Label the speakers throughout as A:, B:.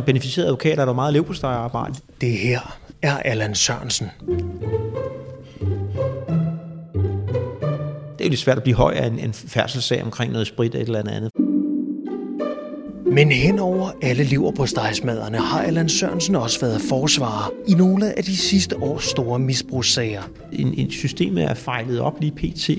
A: som beneficeret advokat er der meget levpostejarbejde.
B: Det her er Allan Sørensen.
A: Det er jo lidt svært at blive høj af en, en færdselssag omkring noget sprit eller et eller andet.
B: Men henover alle lever på stegsmaderne har Allan Sørensen også været forsvarer i nogle af de sidste års store misbrugssager.
A: En, en systemet er fejlet op lige pt.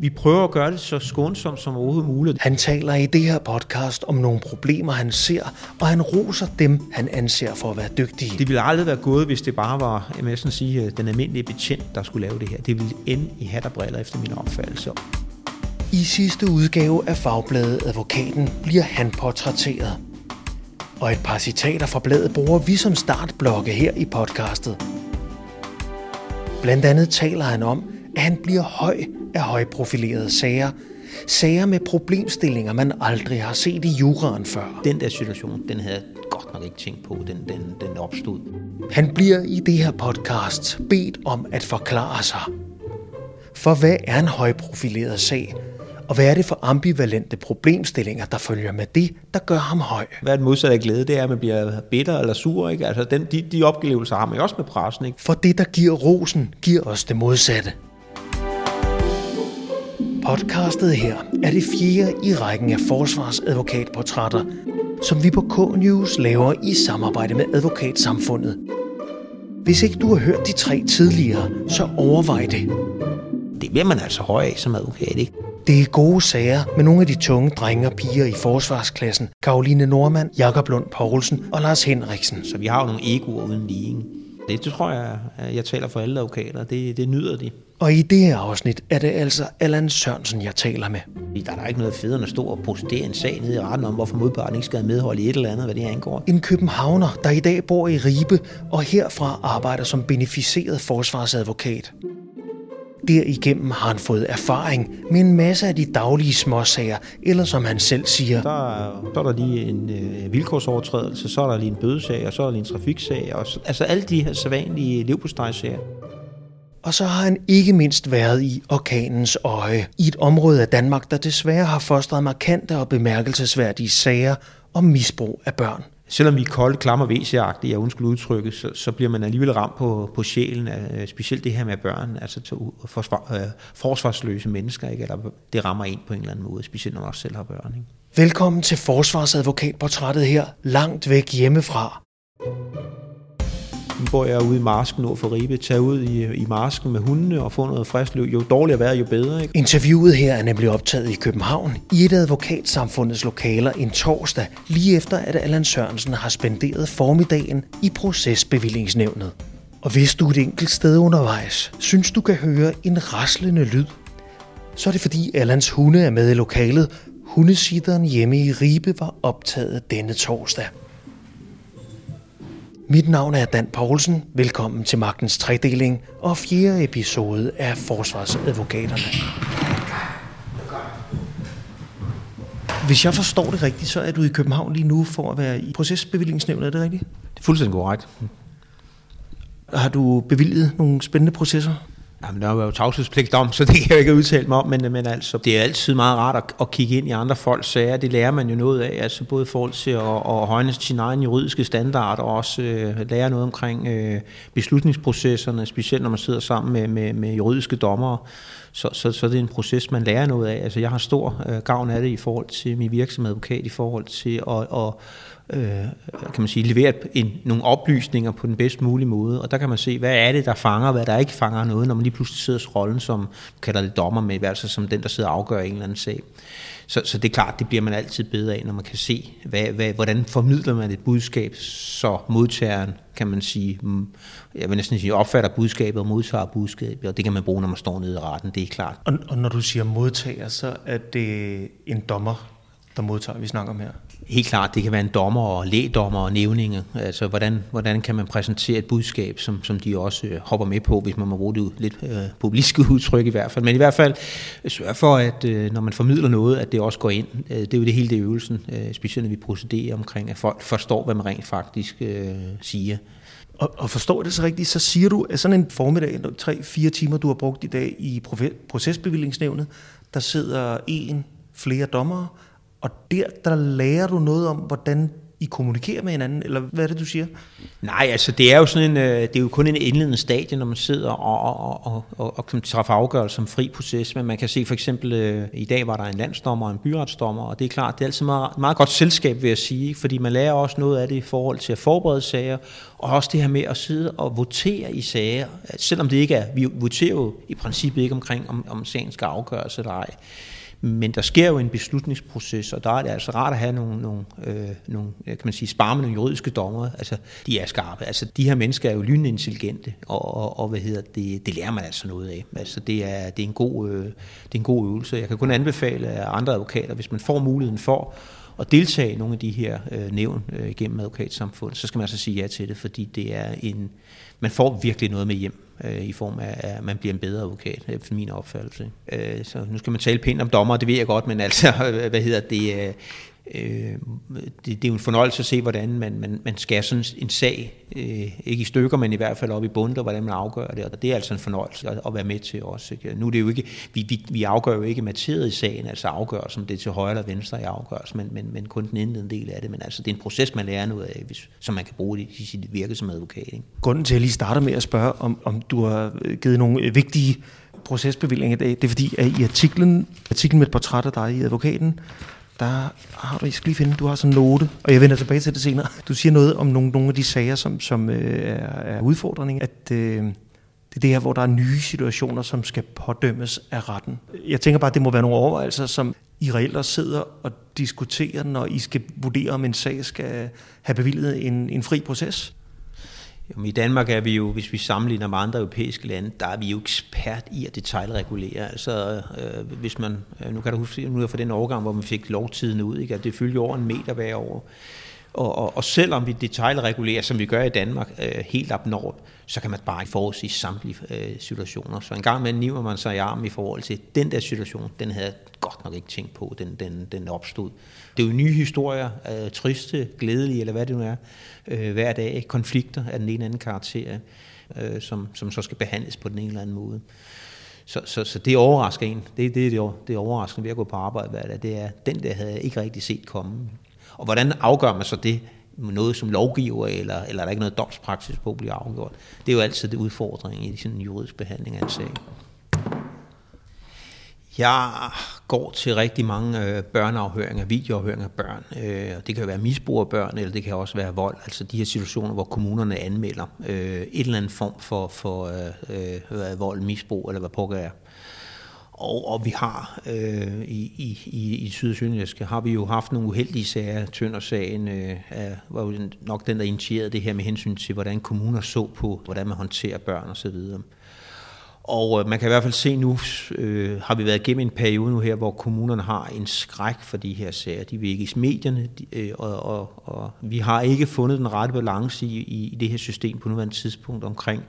A: Vi prøver at gøre det så skånsomt som overhovedet muligt.
B: Han taler i det her podcast om nogle problemer, han ser, og han roser dem, han anser for at være dygtige.
A: Det ville aldrig være gået, hvis det bare var jeg sådan sige, øh, den almindelige betjent, der skulle lave det her. Det ville ende i hat og briller efter min opfattelse.
B: I sidste udgave af fagbladet Advokaten bliver han portrætteret. Og et par citater fra bladet bruger vi som startblokke her i podcastet. Blandt andet taler han om, at han bliver høj af højprofilerede sager. Sager med problemstillinger, man aldrig har set i juraen før.
A: Den der situation, den havde jeg godt nok ikke tænkt på, den, den, den opstod.
B: Han bliver i det her podcast bedt om at forklare sig. For hvad er en højprofileret sag? Og hvad er det for ambivalente problemstillinger, der følger med det, der gør ham høj?
A: Hvad er modsatte af glæde? Det er, at man bliver bitter eller sur. Ikke? Altså den, de, de oplevelser har man jo også med pressen. Ikke?
B: For det, der giver rosen, giver os det modsatte. Podcastet her er det fjerde i rækken af forsvarsadvokatportrætter, som vi på K-News laver i samarbejde med Advokatsamfundet. Hvis ikke du har hørt de tre tidligere, så overvej det.
A: Det bliver man altså høj af som advokat, ikke?
B: Det er gode sager med nogle af de tunge drenge og piger i forsvarsklassen. Karoline Normand, Jakob Lund Poulsen og Lars Henriksen.
A: Så vi har jo nogle egoer uden lige. ikke? Det, det tror jeg, jeg taler for alle advokater. Det, det nyder de.
B: Og i det her afsnit er det altså Allan Sørensen, jeg taler med.
A: Der er der ikke noget federe end at stå og procedere en sag nede i retten om, hvorfor modparten ikke skal have medhold i et eller andet, hvad det angår.
B: En københavner, der i dag bor i Ribe og herfra arbejder som beneficeret forsvarsadvokat. Derigennem har han fået erfaring med en masse af de daglige småsager, eller som han selv siger,
A: Der er, så er der lige en øh, vilkårsovertrædelse, så er der lige en bødesag, og så er der lige en trafiksag. Og, så- altså alle de her sædvanlige levpostejsager.
B: Og så har han ikke mindst været i orkanens øje, i et område af Danmark, der desværre har fostret markante og bemærkelsesværdige sager om misbrug af børn.
A: Selvom vi er kolde, klamme og væsjagtige, jeg undskyld udtrykket, så, så bliver man alligevel ramt på, på sjælen, af, øh, specielt det her med børn, altså til u- forsvar, øh, forsvarsløse mennesker, ikke? Eller det rammer en på en eller anden måde, specielt når man også selv har børn. Ikke?
B: Velkommen til Forsvarsadvokatportrættet her, langt væk hjemmefra.
A: Nu bor jeg ude i marsken nord for Ribe, tage ud i, i marsken med hundene og få noget frisk løb. Jo dårligere vejr, jo bedre. Ikke?
B: Interviewet her er nemlig optaget i København i et af advokatsamfundets lokaler en torsdag, lige efter at Allan Sørensen har spenderet formiddagen i procesbevillingsnævnet. Og hvis du et enkelt sted undervejs, synes du kan høre en raslende lyd, så er det fordi Allans hunde er med i lokalet. Hundesitteren hjemme i Ribe var optaget denne torsdag. Mit navn er Dan Poulsen. Velkommen til Magtens Tredeling og fjerde episode af Forsvarsadvokaterne. Hvis jeg forstår det rigtigt, så er du i København lige nu for at være i procesbevillingsnævnet, er det rigtigt?
A: Det er fuldstændig korrekt.
B: Har du bevilget nogle spændende processer?
A: Jamen, der er jo tavshedspligt om, så det kan jeg ikke udtale mig om, men, men altså, det er altid meget rart at, at kigge ind i andre folks sager. Det lærer man jo noget af, altså både i forhold til at, at højne sin egen juridiske standard, og også øh, lære noget omkring øh, beslutningsprocesserne, specielt når man sidder sammen med, med, med juridiske dommere. Så, så, så det er en proces, man lærer noget af. Altså, jeg har stor øh, gavn af det i forhold til min virksomhed advokat, i forhold til at, at øh, kan man sige, levere en, nogle oplysninger på den bedst mulige måde. Og der kan man se, hvad er det, der fanger, hvad der ikke fanger noget, når man lige pludselig sidder i rollen som, kalder det dommer med, altså som den, der sidder og afgør en eller anden sag. Så, så det er klart, det bliver man altid bedre af, når man kan se, hvad, hvad, hvordan formidler man et budskab, så modtageren, kan man sige, mm, jeg vil næsten sige, opfatter budskabet og modtager budskabet, og det kan man bruge, når man står nede i retten, det er klart.
B: Og, og når du siger modtager, så er det en dommer, der modtager, vi snakker om her.
A: Helt klart, det kan være en dommer og lægdommer og nævninge. Altså, hvordan, hvordan kan man præsentere et budskab, som, som de også øh, hopper med på, hvis man må bruge det lidt øh, publiske udtryk i hvert fald. Men i hvert fald øh, sørge for, at øh, når man formidler noget, at det også går ind. Øh, det er jo det hele det øvelsen, øh, specielt når vi procederer omkring, at folk forstår, hvad man rent faktisk øh, siger.
B: Og, og forstår jeg det så rigtigt, så siger du, at sådan en formiddag, 3-4 timer, du har brugt i dag i procesbevillingsnævnet, der sidder en, flere dommere, og der, der lærer du noget om, hvordan I kommunikerer med hinanden, eller hvad er det, du siger?
A: Nej, altså det er jo sådan en, øh, det er jo kun en indledende stadie, når man sidder og, og, og, og, og kan træffe afgørelse som fri proces, men man kan se for eksempel, øh, i dag var der en landsdommer og en byretsdommer, og det er klart, det er altid meget, meget godt selskab, vil jeg sige, fordi man lærer også noget af det i forhold til at forberede sager, og også det her med at sidde og votere i sager, selvom det ikke er, vi voterer jo i princippet ikke omkring, om, om sagen skal afgøres eller ej. Men der sker jo en beslutningsproces, og der er det altså rart at have nogle, nogle, øh, nogle øh, kan man sige, spare med nogle juridiske dommer. Altså, de er skarpe. Altså, de her mennesker er jo lynintelligente, og, og, og hvad hedder det, det lærer man altså noget af. Altså, det er, det er, en, god, øh, det er en god øvelse. Jeg kan kun anbefale andre advokater, hvis man får muligheden for at deltage i nogle af de her øh, nævn øh, gennem advokatsamfundet, så skal man altså sige ja til det, fordi det er en, man får virkelig noget med hjem øh, i form af, at man bliver en bedre advokat, øh, efter min opfattelse. Øh, så nu skal man tale pænt om dommer, det ved jeg godt, men altså, hvad hedder det, øh, øh, det, det er jo en fornøjelse at se, hvordan man, man, man skærer sådan en sag, øh, ikke i stykker, men i hvert fald op i bunden, hvordan man afgør det, og det er altså en fornøjelse at, at være med til også. Ikke? Nu er det jo ikke, vi, vi, vi afgør jo ikke materiet i sagen, altså afgør som det er til højre eller venstre i afgørelsen, men, men, men kun den indledende del af det, men altså det er en proces, man lærer noget af, hvis, som man kan bruge det i sit virke som advokat. Ikke?
B: Grunden til, at jeg lige starter med at spørge, om, om du har givet nogle øh, vigtige procesbevillinger i dag, det er fordi, at i artiklen, artiklen med et portræt af dig i advokaten, der har du, jeg skal lige finde, du har sådan en note, og jeg vender tilbage til det senere. Du siger noget om nogle, nogle af de sager, som, som øh, er, er udfordringen, at øh, det er det her, hvor der er nye situationer, som skal pådømmes af retten. Jeg tænker bare, at det må være nogle overvejelser, som I reelt sidder og diskuterer, når I skal vurdere, om en sag skal have bevilget en, en fri proces.
A: Jamen, I Danmark er vi jo, hvis vi sammenligner med andre europæiske lande, der er vi jo ekspert i at detaljregulere. Altså, øh, hvis man, øh, nu kan du huske, nu er for den overgang, hvor man fik lovtiden ud, ikke? at det fyldte over en meter hver år. Og, og, og selvom vi detaljregulerer, som vi gør i Danmark, øh, helt abnormt, så kan man bare ikke forudse samtlige øh, situationer. Så en gang med niver man sig i armen i forhold til, den der situation, den havde jeg godt nok ikke tænkt på, den, den, den opstod. Det er jo nye historier, øh, triste, glædelige, eller hvad det nu er, øh, hver dag, konflikter af den ene eller anden karakter, øh, som, som så skal behandles på den ene eller anden måde. Så, så, så det overrasker en. Det, det, det, det overraskende ved at gå på arbejde hver dag, det er, den der havde jeg ikke rigtig set komme. Og hvordan afgør man så det? Noget som lovgiver, eller, eller er der ikke noget domspraksis på at blive afgjort? Det er jo altid det udfordring i sådan en juridisk behandling af en sag. Jeg går til rigtig mange øh, børneafhøringer, videoafhøringer af børn. Øh, det kan være misbrug af børn, eller det kan også være vold. Altså de her situationer, hvor kommunerne anmelder øh, et eller andet form for, for øh, øh, vold, misbrug, eller hvad pokker er. Og, og vi har øh, i, i, i Syd- og Sønderjyske, har vi jo haft nogle uheldige sager. Tøndersagen øh, var jo nok den, der initierede det her med hensyn til, hvordan kommuner så på, hvordan man håndterer børn osv. Og øh, man kan i hvert fald se nu, øh, har vi været igennem en periode nu her, hvor kommunerne har en skræk for de her sager. De vil ikke i medierne, de, øh, og, og, og vi har ikke fundet den rette balance i, i, i det her system på nuværende tidspunkt omkring,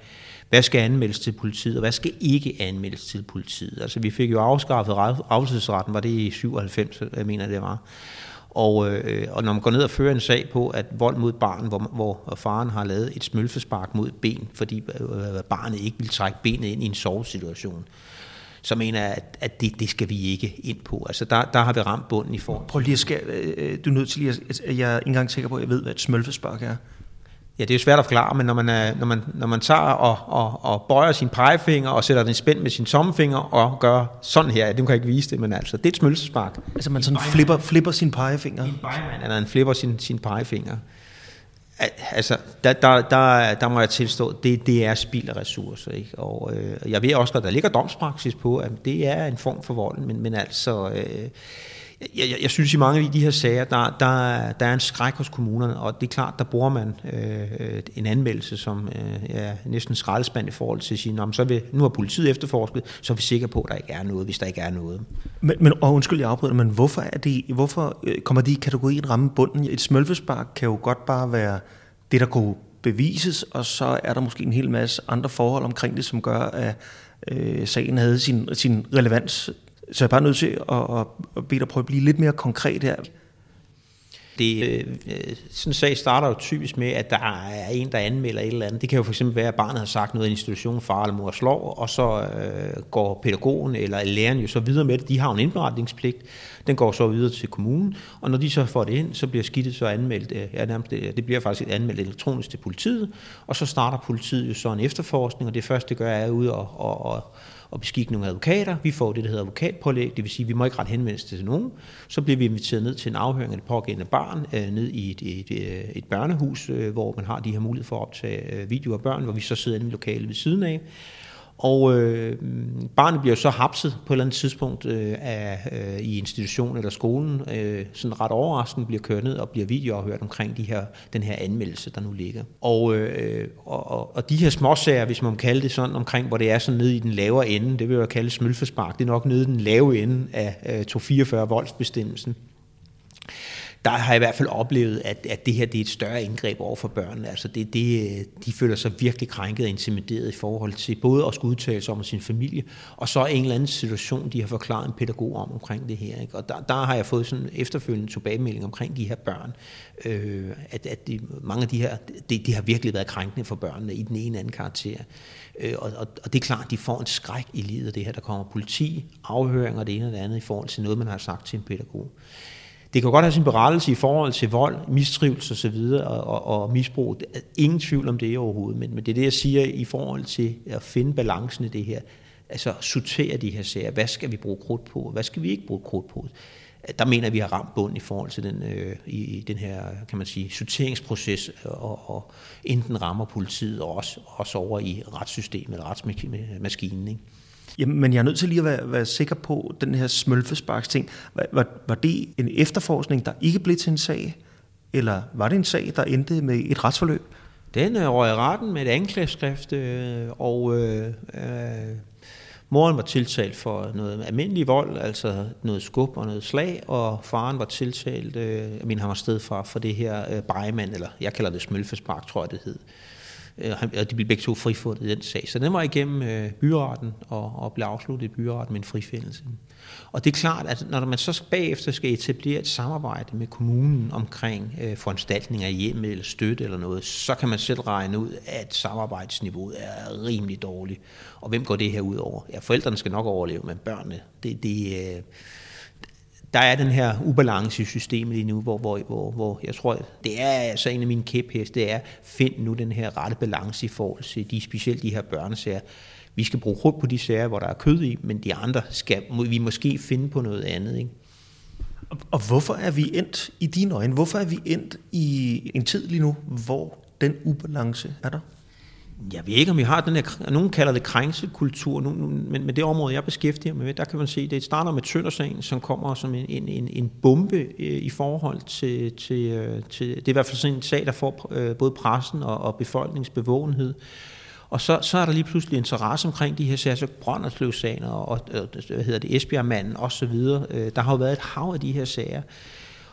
A: hvad skal anmeldes til politiet, og hvad skal ikke anmeldes til politiet. Altså vi fik jo afskaffet afsættelsesretten, var det i 97, jeg mener det var. Og, øh, og når man går ned og fører en sag på, at vold mod barn, hvor, hvor faren har lavet et smølfespark mod ben, fordi øh, øh barnet ikke vil trække benet ind i en sovesituation, så mener jeg, at, at det, det skal vi ikke ind på. Altså der, der har vi ramt bunden i form.
B: Prøv lige at skære, øh, øh, du er nødt til lige at, jeg er ikke engang sikker på, at jeg ved, hvad et smølfespark er.
A: Ja, det er jo svært at forklare, men når man, er, når man, når man tager og, og, og bøjer sin pegefinger og sætter den spændt med sin tommefinger og gør sådan her, det kan jeg ikke vise det, men altså, det er et smølsespark.
B: Altså man sådan flipper, flipper sin pegefinger?
A: En eller en flipper sin, sin pegefinger. Altså, der, der, der, der må jeg tilstå, det, det er spild af ressourcer. Ikke? Og øh, jeg ved også at der ligger domspraksis på, at det er en form for vold, men, men altså... Øh, jeg, jeg, jeg synes i mange af de her sager, der, der, der er en skræk hos kommunerne, og det er klart, der bruger man øh, en anmeldelse som øh, ja, næsten skraldespand i forhold til at sige, så vi, nu har politiet efterforsket, så er vi sikre på, at der ikke er noget, hvis der ikke er noget.
B: Men, men og undskyld, jeg afbryder, men hvorfor, er det, hvorfor øh, kommer de i kategorien ramme bunden? Et smølfespark kan jo godt bare være det, der kunne bevises, og så er der måske en hel masse andre forhold omkring det, som gør, at øh, sagen havde sin, sin relevans så jeg er bare nødt til at, at bede dig prøve at blive lidt mere konkret her.
A: Det, øh, øh, sådan en sag starter jo typisk med, at der er en, der anmelder et eller andet. Det kan jo for eksempel være, at barnet har sagt noget i institutionen, far eller mor slår, og så øh, går pædagogen eller læreren jo så videre med det. De har en indberetningspligt. Den går så videre til kommunen, og når de så får det ind, så bliver skidtet så anmeldt, øh, ja, nærmest, det, det bliver faktisk anmeldt elektronisk til politiet, og så starter politiet jo så en efterforskning, og det første, det gør, er ude og, og, og og beskikke nogle advokater. Vi får det, der hedder advokatpålæg, det vil sige, at vi må ikke ret henvendelse til nogen. Så bliver vi inviteret ned til en afhøring af det pågældende barn, øh, ned i et, et, øh, et, børnehus, øh, hvor man har de her mulighed for at optage øh, video af børn, hvor vi så sidder inde i lokalet ved siden af. Og øh, barnet bliver så hapset på et eller andet tidspunkt øh, af, øh, i institutionen eller skolen. Øh, sådan ret overraskende bliver kørt ned og bliver videoafhørt omkring de her, den her anmeldelse, der nu ligger. Og, øh, og, og og de her småsager, hvis man kan kalde det sådan, omkring, hvor det er sådan nede i den lavere ende, det vil jeg kalde smølfespark, det er nok nede i den lave ende af øh, 244 voldsbestemmelsen der har jeg i hvert fald oplevet, at, at det her det er et større indgreb over for børnene. Altså det, det, øh, de føler sig virkelig krænket og intimideret i forhold til både at skulle udtale sig om sin familie, og så en eller anden situation, de har forklaret en pædagog om omkring det her. Ikke? Og der, der har jeg fået sådan efterfølgende tilbagemelding omkring de her børn, øh, at, at de, mange af de her, det, de har virkelig været krænkende for børnene i den ene anden karakter. Øh, og, og, og det er klart, de får en skræk i livet af det her. Der kommer politi, afhøringer og det ene og det andet i forhold til noget, man har sagt til en pædagog det kan godt have sin berettelse i forhold til vold, mistrivelse osv. Og, og, og misbrug. Ingen tvivl om det overhovedet, men, men det er det, jeg siger i forhold til at finde balancen i det her. Altså sortere de her sager. Hvad skal vi bruge krudt på? Hvad skal vi ikke bruge krudt på? Der mener jeg, vi har ramt bund i forhold til den, øh, i, i den her, kan man sige, sorteringsproces, og, og enten rammer politiet og også, også over i retssystemet, eller retsmaskinen. Ikke?
B: Jamen, men jeg er nødt til lige at være, være sikker på, den her smølfesparks ting, var, var, var det en efterforskning, der ikke blev til en sag? Eller var det en sag, der endte med et retsforløb?
A: Den øh, røg i retten med et anklageskrift, øh, og øh, øh, moren var tiltalt for noget almindelig vold, altså noget skub og noget slag, og faren var tiltalt, øh, min han var stedfar, for, det her øh, bejemand, eller jeg kalder det smølfespark, tror jeg det hed. Øh, og de blev begge to frifundet i den sag. Så den var igennem øh, byretten og, og blev afsluttet i byretten med en frifindelse. Og det er klart, at når man så bagefter skal etablere et samarbejde med kommunen omkring øh, foranstaltninger i hjemmet eller støtte eller noget, så kan man selv regne ud, at samarbejdsniveauet er rimelig dårligt. Og hvem går det her ud over? Ja, forældrene skal nok overleve, men børnene, det, det, øh, der er den her ubalance i systemet lige nu, hvor, hvor, hvor, hvor jeg tror, det er altså en af mine kæpheste, det er, find nu den her rette balance i forhold til de, specielt de her børnesager. Vi skal bruge rundt på de sager, hvor der er kød i, men de andre skal vi måske finde på noget andet. Ikke?
B: Og hvorfor er vi endt i dine øjne? Hvorfor er vi endt i en tid lige nu, hvor den ubalance er der?
A: Jeg ved ikke, om vi har den her, nogen kalder det krænksekultur, men med det område, jeg beskæftiger mig med, der kan man se, det starter med Tøndersagen, som kommer som en, en, en bombe øh, i forhold til, til, øh, til, det er i hvert fald sådan en sag, der får øh, både pressen og, og befolkningsbevågenhed. Og så, så er der lige pludselig interesse omkring de her sager, så Brønderslev-sagen og, og, hvad hedder det, Esbjerg-manden osv. Øh, der har jo været et hav af de her sager.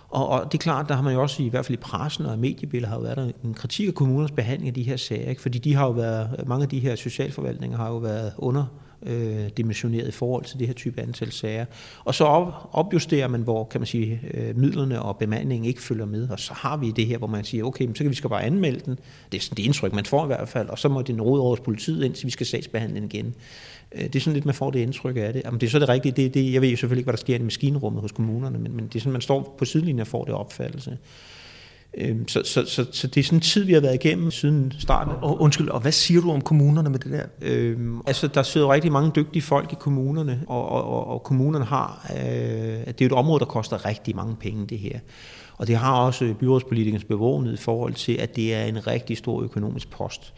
A: Og, og det er klart, der har man jo også i, hvert fald i pressen og i mediebilledet har jo været der en kritik af kommunernes behandling af de her sager, ikke? fordi de har jo været, mange af de her socialforvaltninger har jo været under øh, dimensioneret i forhold til det her type antal sager. Og så op, opjusterer man, hvor kan man sige, øh, midlerne og bemandingen ikke følger med, og så har vi det her, hvor man siger, okay, så kan vi skal bare anmelde den. Det er sådan det indtryk, man får i hvert fald, og så må den rode over politiet, så vi skal sagsbehandle den igen. Øh, det er sådan lidt, man får det indtryk af det. Jamen, det er så det rigtige. Det, det, jeg ved jo selvfølgelig ikke, hvad der sker i maskinrummet hos kommunerne, men, men det er sådan, man står på sidelinjen og får det opfattelse. Øhm, så, så, så, så det er sådan en tid, vi har været igennem siden starten.
B: Og, undskyld, og hvad siger du om kommunerne med det der?
A: Øhm, altså, der sidder rigtig mange dygtige folk i kommunerne, og, og, og, og kommunerne har, øh, det er jo et område, der koster rigtig mange penge, det her. Og det har også byrådspolitikernes bevågenhed i forhold til, at det er en rigtig stor økonomisk post.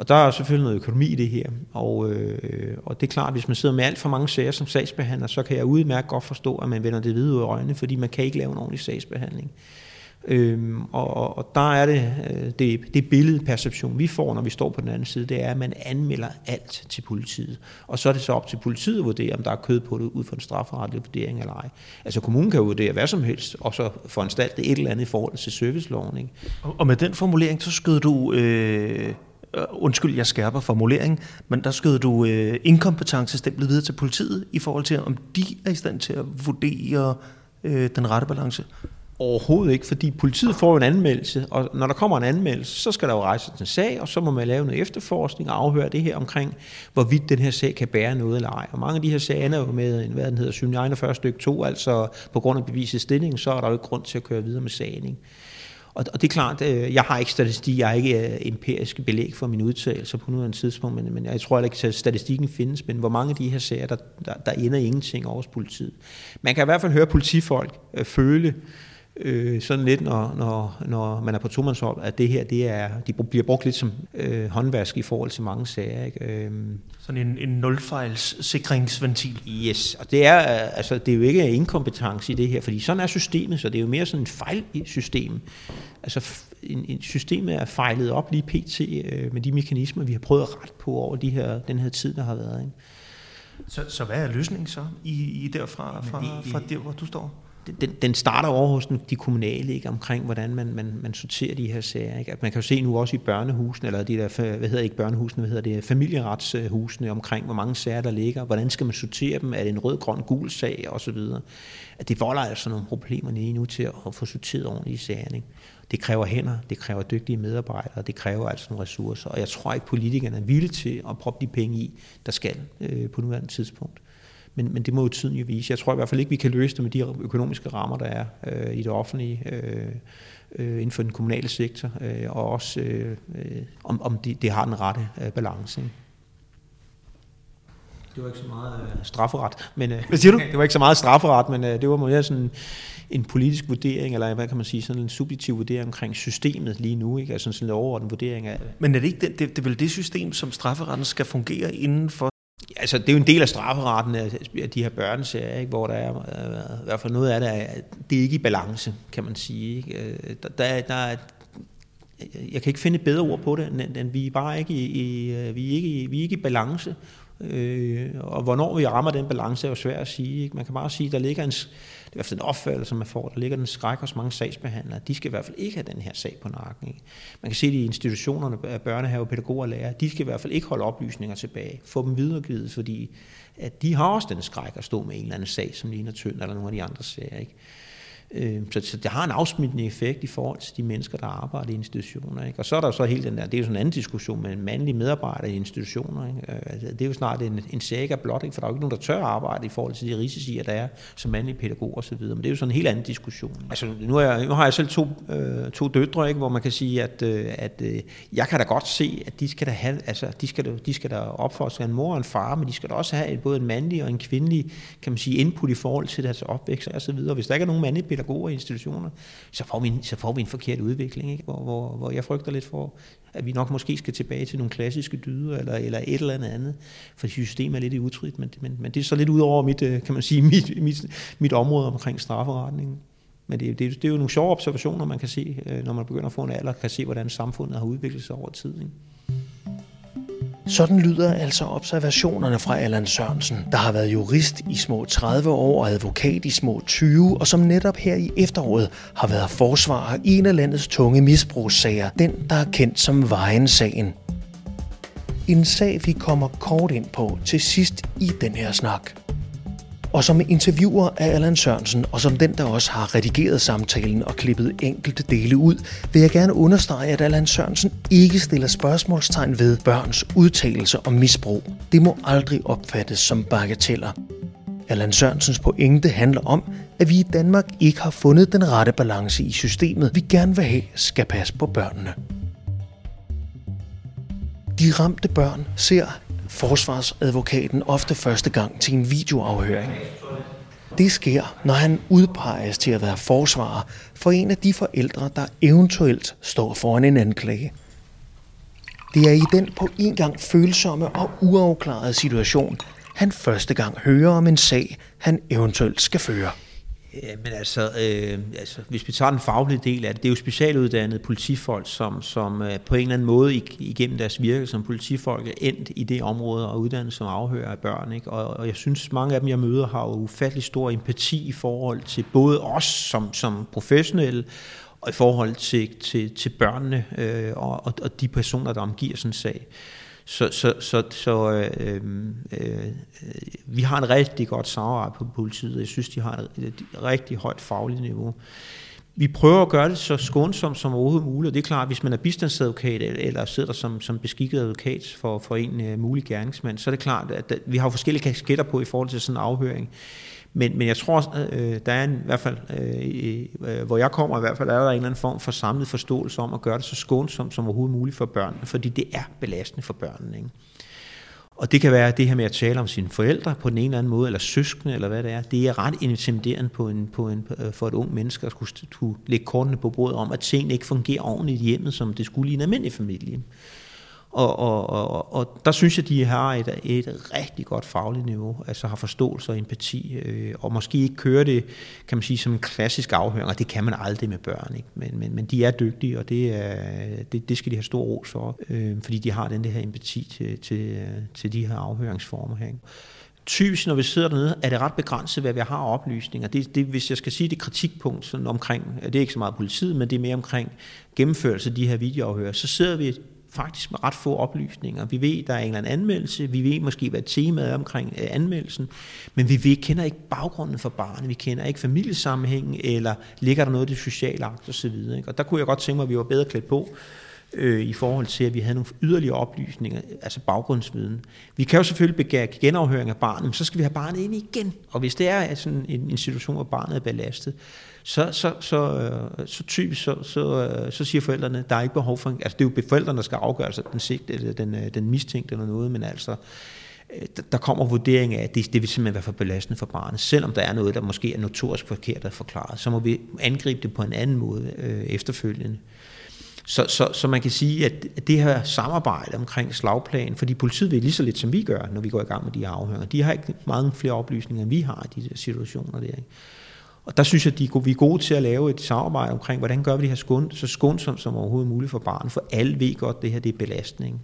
A: Og der er selvfølgelig noget økonomi i det her, og, øh, og det er klart, at hvis man sidder med alt for mange sager som sagsbehandler, så kan jeg udmærket godt forstå, at man vender det videre ud af øjnene, fordi man kan ikke lave en ordentlig sagsbehandling. Øhm, og, og der er det, øh, det, det billedperception, vi får, når vi står på den anden side, det er, at man anmelder alt til politiet. Og så er det så op til politiet at vurdere, om der er kød på det ud fra en strafferetlig vurdering eller ej. Altså kommunen kan vurdere hvad som helst, og så foranstalte et eller andet i forhold til serviceloven. Ikke?
B: Og med den formulering, så skød du... Øh Øh, undskyld, jeg skærper formuleringen, men der skød du øh, inkompetencestemplet videre til politiet i forhold til, om de er i stand til at vurdere øh, den rette balance?
A: Overhovedet ikke, fordi politiet får en anmeldelse, og når der kommer en anmeldelse, så skal der jo rejses en sag, og så må man lave noget efterforskning og afhøre det her omkring, hvorvidt den her sag kan bære noget eller ej. Og mange af de her sager ender jo med, hvad den hedder, 41 stykke 2, altså på grund af bevisets stilling, så er der jo ikke grund til at køre videre med sagen. Ikke? Og, og det er klart, øh, jeg har ikke statistik, jeg har ikke øh, empiriske belæg for mine udtalelser på nuværende tidspunkt, men, men jeg tror ikke, at statistikken findes, men hvor mange af de her sager, der, der, der ender ingenting over hos politiet. Man kan i hvert fald høre politifolk øh, føle, øh, sådan lidt, når, når, når man er på tomandshold, at det her, det er, de bliver brugt lidt som øh, håndvask i forhold til mange sager. Ikke? Øh,
B: sådan en, en nulfejls sikringsventil.
A: Yes, og det er, altså, det er jo ikke inkompetence i det her, fordi sådan er systemet, så det er jo mere sådan en fejl i systemet. Altså en, en systemet er fejlet op lige pt. Øh, med de mekanismer, vi har prøvet at rette på over de her, den her tid, der har været. Ikke?
B: Så, så hvad er løsningen så i, i derfra, fra, fra der, hvor du står?
A: Den, den starter over hos de kommunale, ikke, omkring hvordan man, man, man sorterer de her sager. Ikke? At man kan jo se nu også i børnehusene, eller de der, hvad hedder ikke børnehusene, hvad hedder det, familieretshusene omkring, hvor mange sager der ligger, hvordan skal man sortere dem, er det en rød, grøn, gul sag, og så videre. At det volder altså nogle problemer lige nu til at få sorteret ordentligt i sagerne. Ikke? Det kræver hænder, det kræver dygtige medarbejdere, det kræver altså nogle ressourcer, og jeg tror ikke, politikerne er villige til at proppe de penge i, der skal øh, på nuværende tidspunkt. Men, men det må jo tiden jo vise. Jeg tror i hvert fald ikke, vi kan løse det med de økonomiske rammer, der er øh, i det offentlige, øh, øh, inden for den kommunale sektor, øh, og også øh, øh om, om det, det har den rette øh, balance. Ikke? Det var ikke så meget øh, strafferet, men øh,
B: hvad siger du?
A: det var ikke så meget strafferet, men øh, det var mere sådan en politisk vurdering, eller hvad kan man sige, sådan en subjektiv vurdering omkring systemet lige nu, ikke? Altså sådan en overordnet vurdering af...
B: Men er det ikke det, det, det er vel det system, som strafferetten skal fungere inden for
A: altså, det er jo en del af strafferetten af de her børnesager, ikke? hvor der er øh, i hvert fald noget af det, er, det er ikke i balance, kan man sige. Ikke? Øh, der, der, der er, jeg kan ikke finde et bedre ord på det, end, end vi er bare ikke i, i, øh, vi er ikke i, vi er ikke i balance. Øh, og hvornår vi rammer den balance er jo svært at sige. Ikke? Man kan bare sige, at der ligger en, det er i hvert fald en opfattelse, man får, der ligger en skræk hos mange sagsbehandlere. De skal i hvert fald ikke have den her sag på nakken. Ikke? Man kan se det i institutionerne, børnehave, pædagoger og lærere, de skal i hvert fald ikke holde oplysninger tilbage, få dem videregivet, fordi at de har også den skræk at stå med en eller anden sag, som ligner tynd eller nogle af de andre sager. Ikke? Øh, så, så det har en afsmittende effekt i forhold til de mennesker, der arbejder i institutioner. Ikke? Og så er der så helt den der, det er jo sådan en anden diskussion med en mandlig medarbejder i institutioner. Ikke? Øh, altså, det er jo snart en, en saga blot, ikke? for der er jo ikke nogen, der tør arbejde i forhold til de risici, der er som mandlig pædagog og så videre. Men det er jo sådan en helt anden diskussion. Altså, nu, er jeg, nu har jeg selv to, øh, to døtre, ikke? hvor man kan sige, at, øh, at øh, jeg kan da godt se, at de skal da have, altså, de skal da, de skal da opfostre sig en mor og en far, men de skal da også have både en mandlig og en kvindelig, kan man sige, input i forhold til deres opvækst og så videre. Hvis der ikke er nogen mandlige pædagoger i institutioner, så får vi en, så får vi en forkert udvikling, ikke? Hvor, hvor, hvor jeg frygter lidt for, at vi nok måske skal tilbage til nogle klassiske dyder, eller, eller et eller andet for systemet er lidt i utrygt, men, men, men det er så lidt ud over mit, øh, kan man sige, mit, mit, mit område omkring strafferetningen. Men det, det, det er jo nogle sjove observationer, man kan se, øh, når man begynder at få en alder, kan se, hvordan samfundet har udviklet sig over tid. Ikke?
B: Sådan lyder altså observationerne fra Allan Sørensen, der har været jurist i små 30 år og advokat i små 20, og som netop her i efteråret har været forsvarer i en af landets tunge misbrugssager, den der er kendt som Vejen-sagen. En sag, vi kommer kort ind på til sidst i den her snak. Og som interviewer af Allan Sørensen, og som den, der også har redigeret samtalen og klippet enkelte dele ud, vil jeg gerne understrege, at Allan Sørensen ikke stiller spørgsmålstegn ved børns udtalelser om misbrug. Det må aldrig opfattes som bagateller. Allan Sørensens pointe handler om, at vi i Danmark ikke har fundet den rette balance i systemet, vi gerne vil have skal passe på børnene. De ramte børn ser forsvarsadvokaten ofte første gang til en videoafhøring. Det sker, når han udpeges til at være forsvarer for en af de forældre, der eventuelt står foran en anklage. Det er i den på en gang følsomme og uafklarede situation, han første gang hører om en sag, han eventuelt skal føre.
A: Ja, men altså, øh, altså, hvis vi tager den faglige del af det, det er jo specialuddannede politifolk, som, som øh, på en eller anden måde igennem deres virke som politifolk er endt i det område og uddannet som afhører af børn. Ikke? Og, og jeg synes, mange af dem, jeg møder, har jo ufattelig stor empati i forhold til både os som, som professionelle, og i forhold til, til, til børnene øh, og, og de personer, der omgiver sådan en sag. Så, så, så, så øh, øh, øh, vi har en rigtig godt samarbejde på politiet, jeg synes, de har et, et rigtig højt fagligt niveau. vi prøver at gøre det så skånsomt som overhovedet muligt, og det er klart, at hvis man er bistandsadvokat eller sidder som, som beskikket advokat for, for en uh, mulig gerningsmand, så er det klart, at vi har forskellige kasketter på i forhold til sådan en afhøring. Men, men jeg tror, øh, der er en, i hvert fald, øh, øh, hvor jeg kommer i hvert fald, er der en eller anden form for samlet forståelse om at gøre det så skånsomt som overhovedet muligt for børnene, fordi det er belastende for børnene. Ikke? Og det kan være det her med at tale om sine forældre på den ene eller anden måde, eller søskende, eller hvad det er. Det er ret intimiderende på en, på en, øh, for et ung menneske at skulle, skulle lægge kortene på bordet om, at tingene ikke fungerer ordentligt i hjemmet, som det skulle i en almindelig familie. Og, og, og, og der synes jeg, de har et, et rigtig godt fagligt niveau, altså har forståelse og empati, øh, og måske ikke kører det, kan man sige, som en klassisk afhøring, og det kan man aldrig med børn, ikke? Men, men, men de er dygtige, og det, er, det, det skal de have stor ros for, øh, fordi de har den der her empati til, til, til de her afhøringsformer her. Ikke? typisk, når vi sidder dernede, er det ret begrænset, hvad vi har af oplysninger. Det, det, hvis jeg skal sige det kritikpunkt sådan omkring, det er ikke så meget politiet, men det er mere omkring gennemførelse af de her videoafhører, så sidder vi faktisk med ret få oplysninger. Vi ved, der er en eller anden anmeldelse, vi ved måske, hvad temaet er omkring øh, anmeldelsen, men vi ved, kender ikke baggrunden for barnet, vi kender ikke familiesammenhængen, eller ligger der noget i det sociale akt og så videre. Ikke? Og der kunne jeg godt tænke mig, at vi var bedre klædt på, øh, i forhold til, at vi havde nogle yderligere oplysninger, altså baggrundsviden. Vi kan jo selvfølgelig begære genafhøring af barnet, men så skal vi have barnet ind igen. Og hvis det er sådan en, en situation, hvor barnet er belastet, så, så, så, øh, så typisk så, så, øh, så siger forældrene, der er ikke behov for, altså det er jo forældrene, der skal afgøre sig, den, sigt, eller den, øh, den mistænkte eller noget, men altså øh, der kommer vurdering af, at det, det vil simpelthen være for belastende for barnet. Selvom der er noget, der måske er notorisk forkert at forklare, så må vi angribe det på en anden måde øh, efterfølgende. Så, så, så man kan sige, at det her samarbejde omkring slagplanen, fordi politiet ved lige så lidt, som vi gør, når vi går i gang med de her afhøringer, de har ikke mange flere oplysninger, end vi har i de der situationer der. Ikke? Og der synes jeg, at vi er gode til at lave et samarbejde omkring, hvordan gør vi det her skund, så skånsomt som overhovedet muligt for barnet, for alle ved godt, at det her det er belastning.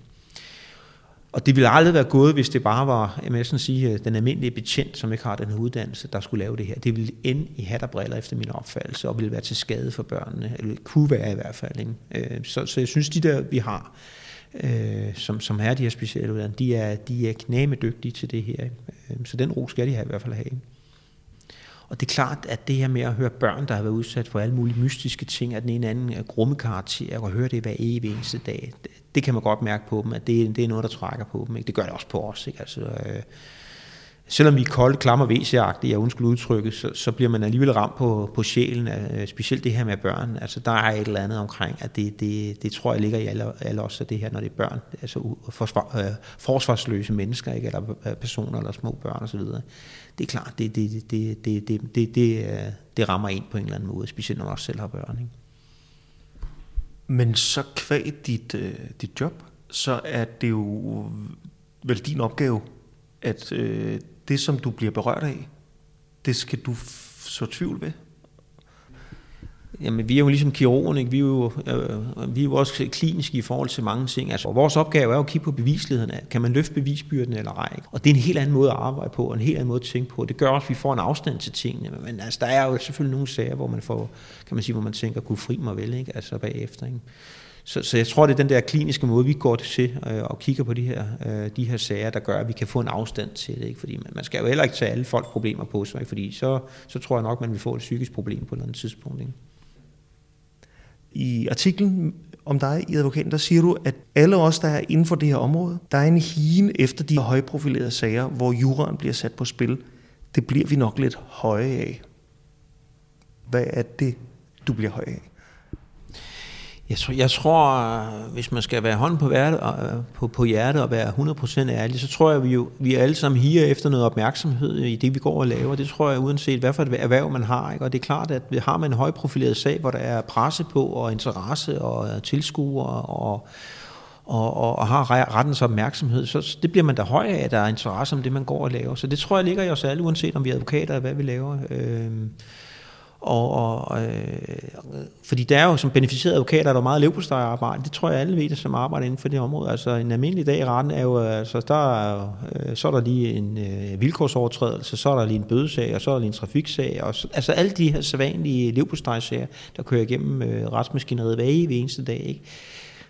A: Og det ville aldrig være gået, hvis det bare var, jeg sådan sige, øh, den almindelige betjent, som ikke har den her uddannelse, der skulle lave det her. Det ville ende i hat og briller efter min opfattelse, og ville være til skade for børnene, eller kunne være i hvert fald. Ikke? Øh, så, så jeg synes, de der, vi har, øh, som, som er de her specielle uddannelser, de er, de er knæmedygtige til det her. Øh, så den ro skal de have i hvert fald have. Og det er klart, at det her med at høre børn, der har været udsat for alle mulige mystiske ting, at den ene anden øh, grumme karakter, og høre det hver evig eneste dag, det, det kan man godt mærke på dem, at det, det er noget, der trækker på dem. Ikke? Det gør det også på os. Ikke? Altså, øh, selvom vi er kolde, klammer, væsjagtige, jeg undskyld udtrykket, så, så bliver man alligevel ramt på, på sjælen, øh, specielt det her med børn. Altså, der er et eller andet omkring, at det, det, det tror jeg ligger i alle, alle os, at det her, når det er børn, altså forsvar, øh, forsvarsløse mennesker, ikke? eller øh, personer, eller små børn osv., det er klart, det, det, det, det, det, det, det, det rammer ind på en eller anden måde, specielt når man også selv har børn. Ikke?
B: Men så kvæg dit, øh, dit job, så er det jo vel din opgave, at øh, det, som du bliver berørt af, det skal du så tvivl ved.
A: Jamen, vi er jo ligesom kirurgen, ikke? Vi, er jo, øh, vi er jo også kliniske i forhold til mange ting. Altså, vores opgave er jo at kigge på bevisligheden. Kan man løfte bevisbyrden eller ej? Ikke? Og det er en helt anden måde at arbejde på, og en helt anden måde at tænke på. Det gør også, at vi får en afstand til tingene. Men altså, der er jo selvfølgelig nogle sager, hvor man får, kan man sige, hvor man tænker, kunne fri mig vel, ikke? Altså bagefter, ikke? Så, så jeg tror, det er den der kliniske måde, vi går til øh, og kigger på de her, øh, de her sager, der gør, at vi kan få en afstand til det. Ikke? Fordi man, man skal jo heller ikke tage alle folks problemer på sig, ikke? fordi så, så tror jeg nok, man vil få et psykisk problem på et eller andet tidspunkt. Ikke?
B: I artiklen om dig i advokaten, der siger du, at alle os, der er inden for det her område, der er en hien efter de højprofilerede sager, hvor juraen bliver sat på spil. Det bliver vi nok lidt høje af. Hvad er det, du bliver høj af?
A: Jeg tror, jeg tror, hvis man skal være hånd på, værte, på, på hjertet og være 100% ærlig, så tror jeg, vi, jo, vi er alle sammen higer efter noget opmærksomhed i det, vi går og laver. Det tror jeg, uanset hvad for et erhverv man har. Ikke? Og det er klart, at har man en højprofileret sag, hvor der er presse på og interesse og tilskuere og, og, og, og har rettens opmærksomhed, så det bliver man da høj af, at der er interesse om det, man går og laver. Så det tror jeg ligger i os alle, uanset om vi er advokater eller hvad vi laver. Øh, og, og, øh, fordi der er jo som beneficeret advokat, er der meget levpostejarbejde. Det tror jeg alle ved, som arbejder inden for det område. Altså en almindelig dag i retten er jo, øh, altså der er, øh, så er der lige en øh, vilkårsovertrædelse, så er der lige en bødesag, og så er der lige en trafiksag. Og så, altså alle de her sædvanlige levpostejsager, der kører igennem øh, retsmaskineriet hver evig eneste dag. Ikke?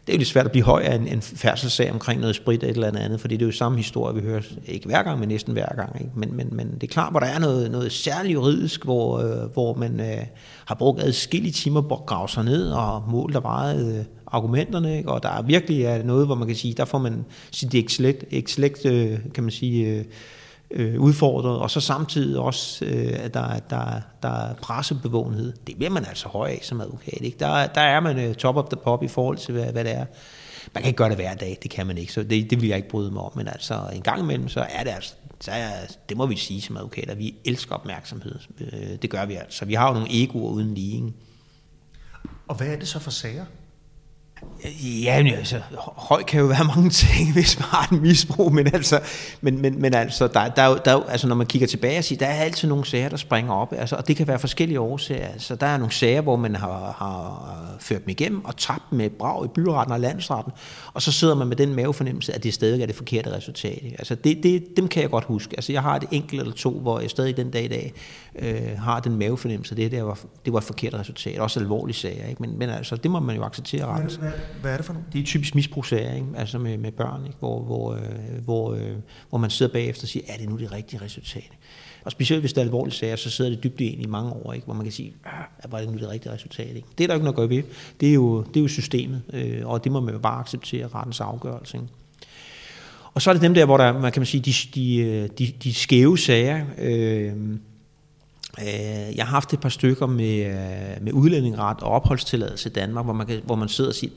A: Det er jo lidt svært at blive høj af en, en færdselssag omkring noget sprit eller et andet, fordi det er jo samme historie, vi hører, ikke hver gang, men næsten hver gang. Ikke? Men, men, men det er klart, hvor der er noget, noget særligt juridisk, hvor, øh, hvor man øh, har brugt adskillige timer på at grave sig ned og måle der veje øh, argumenterne, ikke? og der er virkelig er noget, hvor man kan sige, der får man sit excellent, øh, kan man sige, øh, øh, udfordret, og så samtidig også, øh, at der, der, der er pressebevågenhed. Det bliver man altså høj af som advokat. Ikke? Der, der er man øh, top of the pop i forhold til, hvad, hvad det er. Man kan ikke gøre det hver dag, det kan man ikke, så det, det vil jeg ikke bryde mig om, men altså en gang imellem, så er det altså, så er, det må vi sige som advokater, vi elsker opmærksomhed. Øh, det gør vi altså. Vi har jo nogle egoer uden ligning.
B: Og hvad er det så for sager?
A: Ja, men altså, høj kan jo være mange ting, hvis man har et misbrug, men altså, men, men, men altså, der, der, der, altså, når man kigger tilbage og siger, der er altid nogle sager, der springer op, altså, og det kan være forskellige årsager. Altså, der er nogle sager, hvor man har, har øh, ført dem igennem og tabt med brag i byretten og landsretten, og så sidder man med den mavefornemmelse, at det stadig er det forkerte resultat. Altså, det, det, dem kan jeg godt huske. Altså, jeg har et enkelt eller to, hvor jeg stadig den dag i dag øh, har den mavefornemmelse, det, der var, det var et forkert resultat. Også alvorlige sager, ikke? Men, men altså, det må man jo acceptere ret.
B: Hvad, hvad er det for nogle?
A: Det er typisk misbrugssager, ikke? altså med, med børn, ikke? Hvor, hvor, øh, hvor, øh, hvor man sidder bagefter og siger, er det nu det rigtige resultat? Og specielt hvis det er alvorlige sager, så sidder det dybt ind i mange år, ikke? hvor man kan sige, ah, var det nu det rigtige resultat? Ikke? Det er der ikke noget at gøre ved. Det er jo, det er jo systemet, øh, og det må man jo bare acceptere rettens afgørelse. Ikke? Og så er det dem der, hvor der, man kan man sige, de, de, øh, de, de skæve sager, Øh, Øh, jeg har haft et par stykker med, øh, med udlændingeret og opholdstilladelse i Danmark, hvor man, kan, hvor man sidder og siger,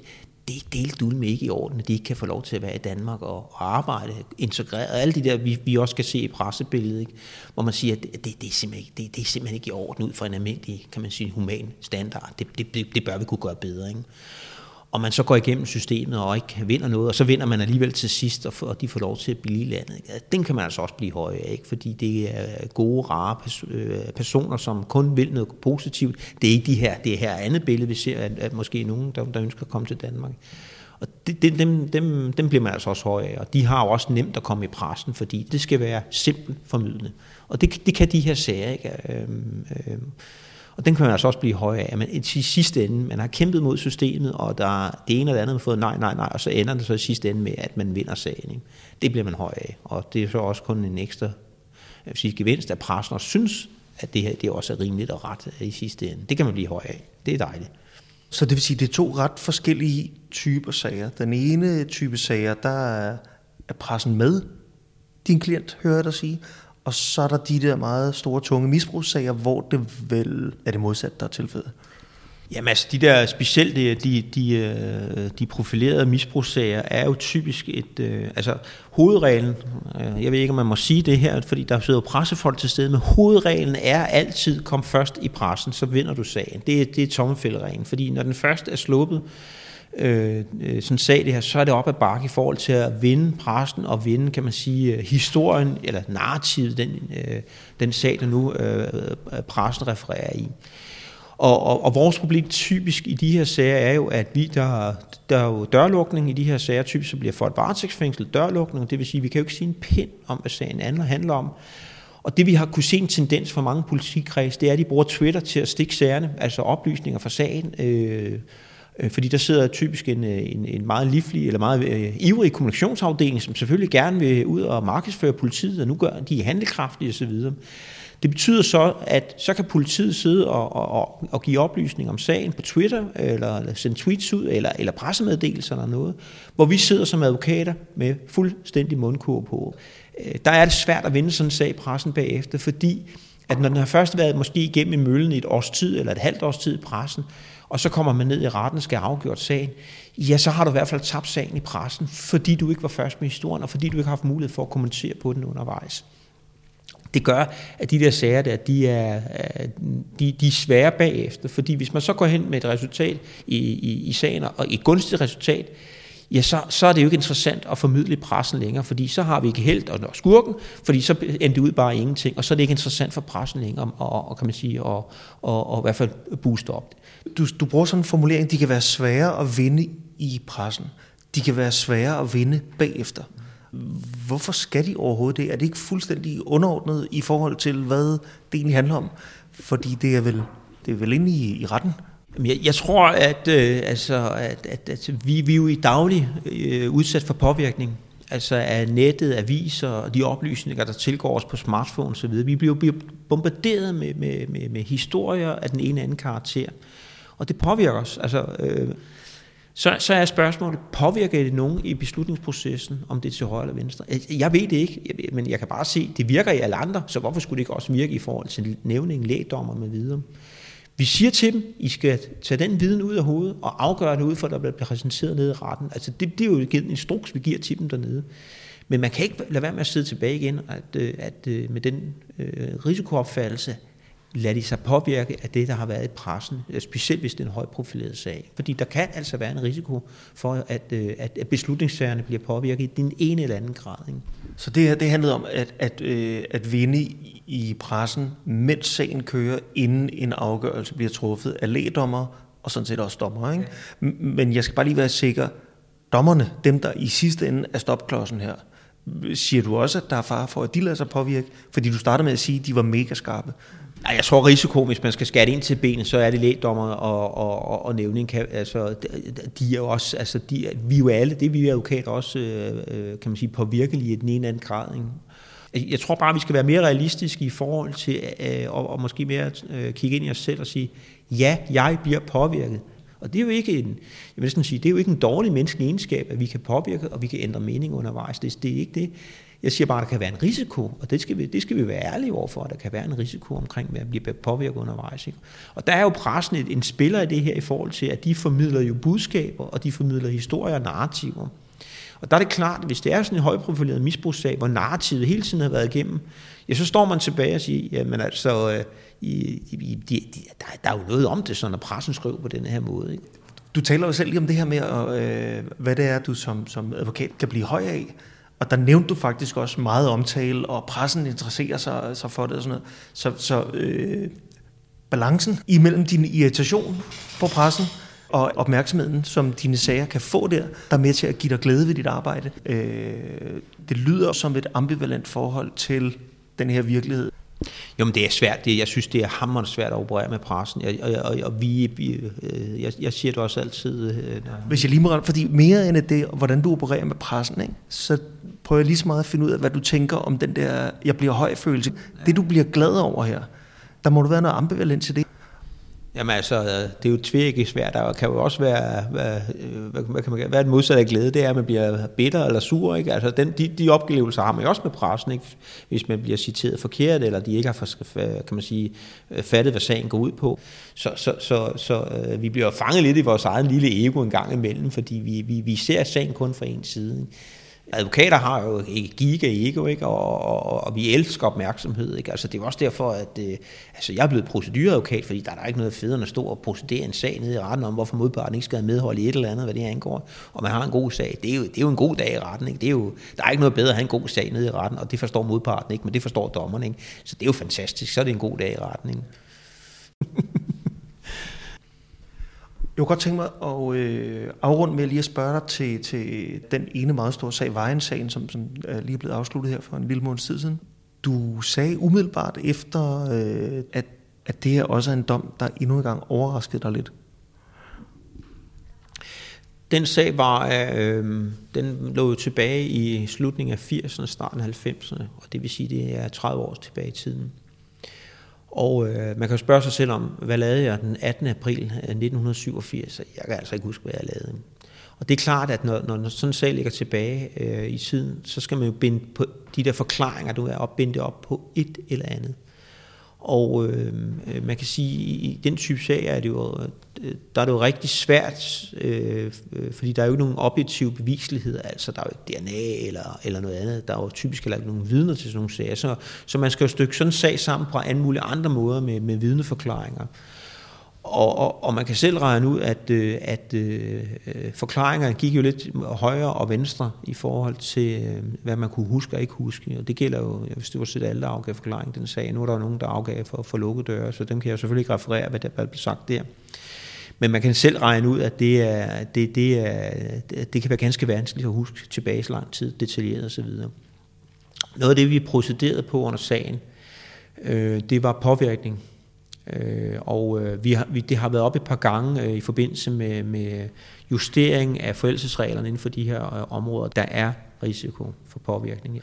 A: det er delt ud med ikke i orden, at de ikke kan få lov til at være i Danmark og, og arbejde integreret. Alle de der, vi, vi også kan se i pressebilledet, ikke? hvor man siger, at det, det, er simpelthen ikke, det, det er simpelthen ikke i orden ud fra en almindelig, kan man sige, human standard. Det, det, det bør vi kunne gøre bedre. Ikke? Og man så går igennem systemet og ikke vinder noget, og så vinder man alligevel til sidst, og, og de får lov til at blive landet. Den kan man altså også blive høj af, ikke? fordi det er gode, rare øh, personer, som kun vil noget positivt. Det er ikke de her, det her andet billede, vi ser, at, at måske nogen, der, der ønsker at komme til Danmark. Og det, det, dem, dem, dem bliver man altså også høj af, og de har jo også nemt at komme i pressen, fordi det skal være simpelt formidlende. Og det, det kan de her sager ikke. Øhm, øhm, og den kan man altså også blive høj af. Men i sidste ende, man har kæmpet mod systemet, og der det ene eller andet man har fået nej, nej, nej, og så ender det så i sidste ende med, at man vinder sagen. Ikke? Det bliver man høj af. Og det er så også kun en ekstra jeg vil sige, gevinst, at pressen også synes, at det her det også er rimeligt og ret øh, i sidste ende. Det kan man blive høj af. Det er dejligt.
B: Så det vil sige, at det er to ret forskellige typer sager. Den ene type sager, der er pressen med din klient, hører jeg dig sige, og så er der de der meget store, tunge misbrugssager, hvor det vel er det modsatte, der er tilfældet.
A: Jamen altså, de der specielt øh, de, de, de, de profilerede misbrugssager er jo typisk et, øh, altså hovedreglen, øh, jeg ved ikke, om man må sige det her, fordi der sidder pressefolk til stede, men hovedreglen er altid, kom først i pressen, så vinder du sagen. Det, det er tommelfældereglen, fordi når den først er sluppet, øh, Øh, øh, sådan sag det her, så er det op ad bakke i forhold til at vinde præsten og vinde, kan man sige, øh, historien eller narrativet, den, øh, den sag, der nu øh, øh præsten refererer i. Og, og, og vores problem typisk i de her sager er jo, at vi, der, der er jo dørlukning i de her sager, typisk så bliver folk varetægtsfængslet dørlukning, det vil sige, at vi kan jo ikke sige en pind om, hvad sagen handler om. Og det vi har kunne se en tendens for mange politikreds, det er, at de bruger Twitter til at stikke sagerne, altså oplysninger fra sagen, Øh, Øh, fordi der sidder typisk en, øh, en, en meget livlig eller meget øh, ivrig kommunikationsafdeling, som selvfølgelig gerne vil ud og markedsføre politiet, og nu gør de handelkraftige osv. Det betyder så, at så kan politiet sidde og, og, og give oplysning om sagen på Twitter, eller sende tweets ud, eller, eller pressemeddelelser eller noget, hvor vi sidder som advokater med fuldstændig mundkur på. Øh, der er det svært at vinde sådan en sag i pressen bagefter, fordi at når den har først været måske igennem i møllen i et års tid, eller et halvt års tid i pressen, og så kommer man ned i retten, skal have afgjort sagen, ja, så har du i hvert fald tabt sagen i pressen, fordi du ikke var først med historien, og fordi du ikke har haft mulighed for at kommentere på den undervejs. Det gør, at de der sager der, de er, øh, de, de er svære bagefter, fordi hvis man så går hen med et resultat i, i, i sagen, og et gunstigt resultat, ja, så, så er det jo ikke interessant at formidle pressen længere, fordi så har vi ikke held og skurken, fordi så endte det ud bare ingenting, og så er det ikke interessant for pressen længere, og, og kan man sige, og, og, og i hvert fald booste op.
B: Du, du bruger sådan en formulering, de kan være svære at vinde i pressen. De kan være svære at vinde bagefter. Hvorfor skal de overhovedet det? Er det ikke fuldstændig underordnet i forhold til, hvad det egentlig handler om? Fordi det er vel, det er vel inde i, i retten,
A: jeg, jeg tror, at, øh, altså, at, at, at vi, vi er jo i daglig øh, udsat for påvirkning altså af nettet, aviser og de oplysninger, der tilgår os på smartphone osv. Vi bliver bombarderet med, med, med, med historier af den ene eller anden karakter. Og det påvirker os. Altså, øh, så, så er spørgsmålet, påvirker det nogen i beslutningsprocessen, om det er til højre eller venstre? Jeg ved det ikke, men jeg kan bare se, det virker i alle andre, så hvorfor skulle det ikke også virke i forhold til nævningen, lægdommer med videre? Vi siger til dem, I skal tage den viden ud af hovedet og afgøre det ud for, at der bliver præsenteret nede i retten. Altså det, det er jo en instruks, vi giver til dem dernede. Men man kan ikke lade være med at sidde tilbage igen, at, øh, at, at med den øh, risikoopfattelse, lader de sig påvirke af det, der har været i pressen, øh, specielt hvis det er en højprofileret sag. Fordi der kan altså være en risiko for, at, øh, at beslutningssagerne bliver påvirket i den ene eller anden grad. Ikke?
B: Så det her det handlede om at, at, øh, at vinde i pressen, mens sagen kører, inden en afgørelse bliver truffet af lægdommer og sådan set også dommer. Ikke? Men jeg skal bare lige være sikker, dommerne, dem der i sidste ende er stopklodsen her, siger du også, at der er far for, at de lader sig påvirke? Fordi du startede med at sige, at de var mega skarpe.
A: Nej, jeg tror risiko, hvis man skal skære ind til benet, så er det lægdommer og, og, og, og nævning. Kan, altså, de er jo også, altså, de, vi er jo alle, det er vi advokater også, øh, øh, kan man sige, påvirkelige i den ene eller anden grad. Ikke? Jeg tror bare, vi skal være mere realistiske i forhold til, øh, og, og måske mere øh, kigge ind i os selv og sige, ja, jeg bliver påvirket. Og det er jo ikke en, jeg vil sige, det er jo ikke en dårlig menneskelig egenskab, at vi kan påvirke, og vi kan ændre mening undervejs. Det, det er ikke det. Jeg siger bare, at der kan være en risiko, og det skal vi, det skal vi være ærlige overfor, at der kan være en risiko omkring at blive påvirket undervejs. Ikke? Og der er jo pressen et, en spiller i det her i forhold til, at de formidler jo budskaber, og de formidler historier og narrativer. Og der er det klart, at hvis det er sådan en højprofileret misbrugssag, hvor narrativet hele tiden har været igennem, ja, så står man tilbage og siger, jamen altså, øh, i, i, de, de, der, der er jo noget om det, så når pressen skriver på den her måde. Ikke?
B: Du taler jo selv lige om det her med, øh, hvad det er, du som, som advokat kan blive høj af. Og der nævnte du faktisk også meget omtale, og pressen interesserer sig, sig for det og sådan noget. Så, så øh, balancen imellem din irritation på pressen, og opmærksomheden, som dine sager kan få der, der er med til at give dig glæde ved dit arbejde. Øh, det lyder som et ambivalent forhold til den her virkelighed.
A: Jo, men det er svært. Det, jeg synes, det er hammerende svært at operere med pressen. Jeg, og, og, og vi, vi øh, jeg, jeg siger det også altid. Øh,
B: Hvis jeg lige må fordi mere end det, hvordan du opererer med pressen, ikke, så prøver jeg lige så meget at finde ud af, hvad du tænker om den der, jeg bliver høj følelse. Det, du bliver glad over her, der må du være noget ambivalent til det.
A: Jamen altså, det er jo tvirke svært. Der kan jo også være, hvad, hvad kan man, hvad er den modsatte af glæde? Det er, at man bliver bitter eller sur. Ikke? Altså, den, de, de oplevelser har man jo også med pressen, ikke? hvis man bliver citeret forkert, eller de ikke har kan man sige, fattet, hvad sagen går ud på. Så, så, så, så øh, vi bliver fanget lidt i vores egen lille ego en gang imellem, fordi vi, vi, vi ser sagen kun fra en side. Ikke? Advokater har jo ikke giga ego, ikke? Og, og, og, vi elsker opmærksomhed. Ikke? Altså, det er også derfor, at øh, altså, jeg er blevet procedureadvokat, fordi der er der ikke noget federe end at stå og procedere en sag nede i retten om, hvorfor modparten ikke skal have medhold i et eller andet, hvad det angår. Og man har en god sag. Det er jo, det er jo en god dag i retten. Ikke? Det er jo, der er ikke noget bedre at have en god sag nede i retten, og det forstår modparten ikke, men det forstår dommeren. Ikke? Så det er jo fantastisk. Så er det en god dag i retten. Ikke?
B: Jeg kunne godt tænke mig at øh, afrunde med lige at spørge dig til, til den ene meget store sag, Vejen-sagen, som, som øh, er lige blevet afsluttet her for en lille måneds tid siden. Du sagde umiddelbart efter, øh, at, at det her også er en dom, der endnu en gang overraskede dig lidt.
A: Den sag var, øh, den lå tilbage i slutningen af 80'erne, starten af 90'erne, og det vil sige, det er 30 år tilbage i tiden. Og øh, man kan jo spørge sig selv om, hvad lavede jeg den 18. april øh, 1987? Jeg kan altså ikke huske, hvad jeg lavede. Og det er klart, at når, når sådan en sag ligger tilbage øh, i tiden, så skal man jo binde på de der forklaringer, du er op, binde det op på et eller andet. Og øh, øh man kan sige, at i den type sag er det jo, øh, Øh, der er det jo rigtig svært, øh, øh fordi der er jo ikke nogen objektive bevisligheder, altså der er jo ikke DNA eller, eller noget andet, der er jo typisk heller ikke nogen vidner til sådan nogle sager, så, så man skal jo stykke sådan en sag sammen på alle mulige andre måder med, med vidneforklaringer. Og, og, og man kan selv regne ud, at, øh, at øh, øh forklaringerne gik jo lidt højre og venstre i forhold til, øh, hvad man kunne huske og ikke huske. Og det gælder jo, hvis det var set alle, der afgav forklaring den sag. Nu er der jo nogen, der afgav for, for lukkede døre, så dem kan jeg selvfølgelig ikke referere, hvad der blev sagt der. Men man kan selv regne ud, at det, er, det, det, er, det kan være ganske vanskeligt at huske tilbage så lang tid, detaljeret osv. Noget af det, vi procederede på under sagen, øh, det var påvirkning Øh, og øh, vi har, vi, det har været op et par gange øh, i forbindelse med, med justering af forældelsesreglerne inden for de her øh, områder, der er risiko for påvirkning.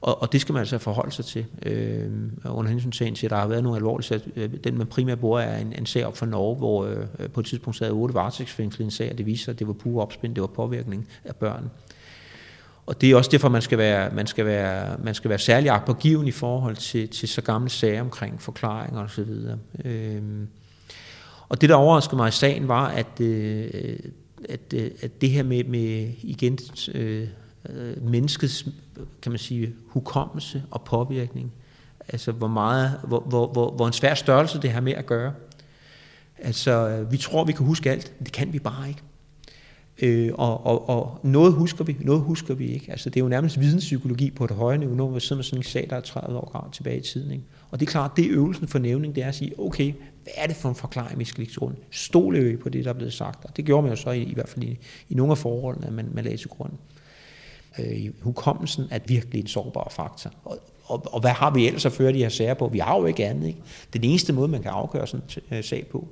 A: Og, og det skal man altså forholde sig til øh, under hensyn til, at der har været nogle alvorlige sager. Øh, den, man primært bruger, er en, en sag op for Norge, hvor øh, på et tidspunkt sad otte varetægtsfængsel i en sag, og det viser sig, at det var pure opspind, det var påvirkning af børn. Og det er også derfor, man skal være, man skal være, man skal være særlig agtpågiven i forhold til, til så gamle sager omkring forklaringer osv. Øh, og det, der overraskede mig i sagen, var, at, øh, at, øh, at det her med, med igen, øh, øh, menneskets, kan man sige, hukommelse og påvirkning, altså hvor meget, hvor, hvor, hvor, hvor en svær størrelse det har med at gøre. Altså, øh, vi tror, vi kan huske alt, det kan vi bare ikke. Øh, og, og, og noget husker vi, noget husker vi ikke. Altså, det er jo nærmest videnspsykologi på et højere niveau, når vi sidder med sådan en sag, der er 30 år tilbage i tiden. Ikke? Og det er klart, det er øvelsen for nævning, det er at sige, okay, hvad er det for en forklaring, vi skal lægge til grund? Stole på det, der er blevet sagt. Og det gjorde man jo så i, i hvert fald i, i nogle af forholdene, at man, man lagde til grund. Øh, hukommelsen er virkelig en sårbar faktor. Og, og, og hvad har vi ellers at føre de her sager på? Vi har jo ikke andet. Ikke? Den eneste måde, man kan afgøre sådan en øh, sag på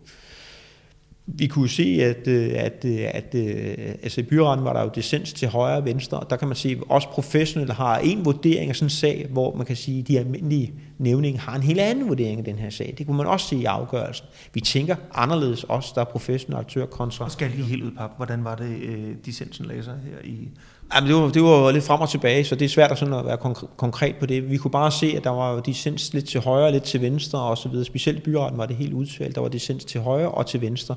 A: vi kunne se, at, øh, at, øh, at, at altså i byretten var der jo dissens til højre og venstre, og der kan man se, at også professionelle har en vurdering af sådan en sag, hvor man kan sige, at de almindelige nævninger har en helt anden vurdering af den her sag. Det kunne man også se i afgørelsen. Vi tænker anderledes også, der er professionelle aktører kontra.
B: Og skal lige helt ud, pap. Hvordan var det, dissensen læser her i
A: Jamen, det, var, det var lidt frem og tilbage, så det er svært at, sådan at være konkret på det. Vi kunne bare se, at der var dissens lidt til højre, lidt til venstre og så videre. Specielt i byretten var det helt udtalt. Der var dissens til højre og til venstre.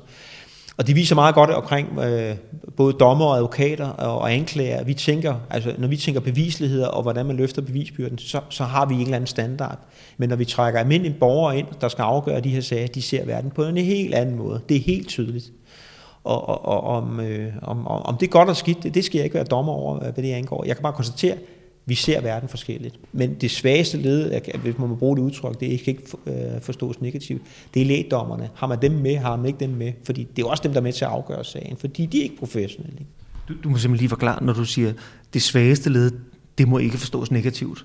A: Og det viser meget godt omkring øh, både dommer og advokater og, og anklager. Vi tænker, altså, når vi tænker bevisligheder og hvordan man løfter bevisbyrden, så, så har vi en eller anden standard. Men når vi trækker almindelige borgere ind, der skal afgøre de her sager, de ser verden på en helt anden måde. Det er helt tydeligt. Og, og, og om, øh, om, om det er godt og skidt, det, det skal jeg ikke være dommer over, øh, hvad det angår. Jeg kan bare konstatere, vi ser verden forskelligt. Men det svageste led, hvis man må bruge det udtryk, det kan ikke øh, forstås negativt, det er lægdommerne. Har man dem med, har man ikke dem med? Fordi det er også dem, der er med til at afgøre sagen, fordi de er ikke professionelle.
B: Du, du må simpelthen lige forklare, når du siger, det svageste led, det må ikke forstås negativt.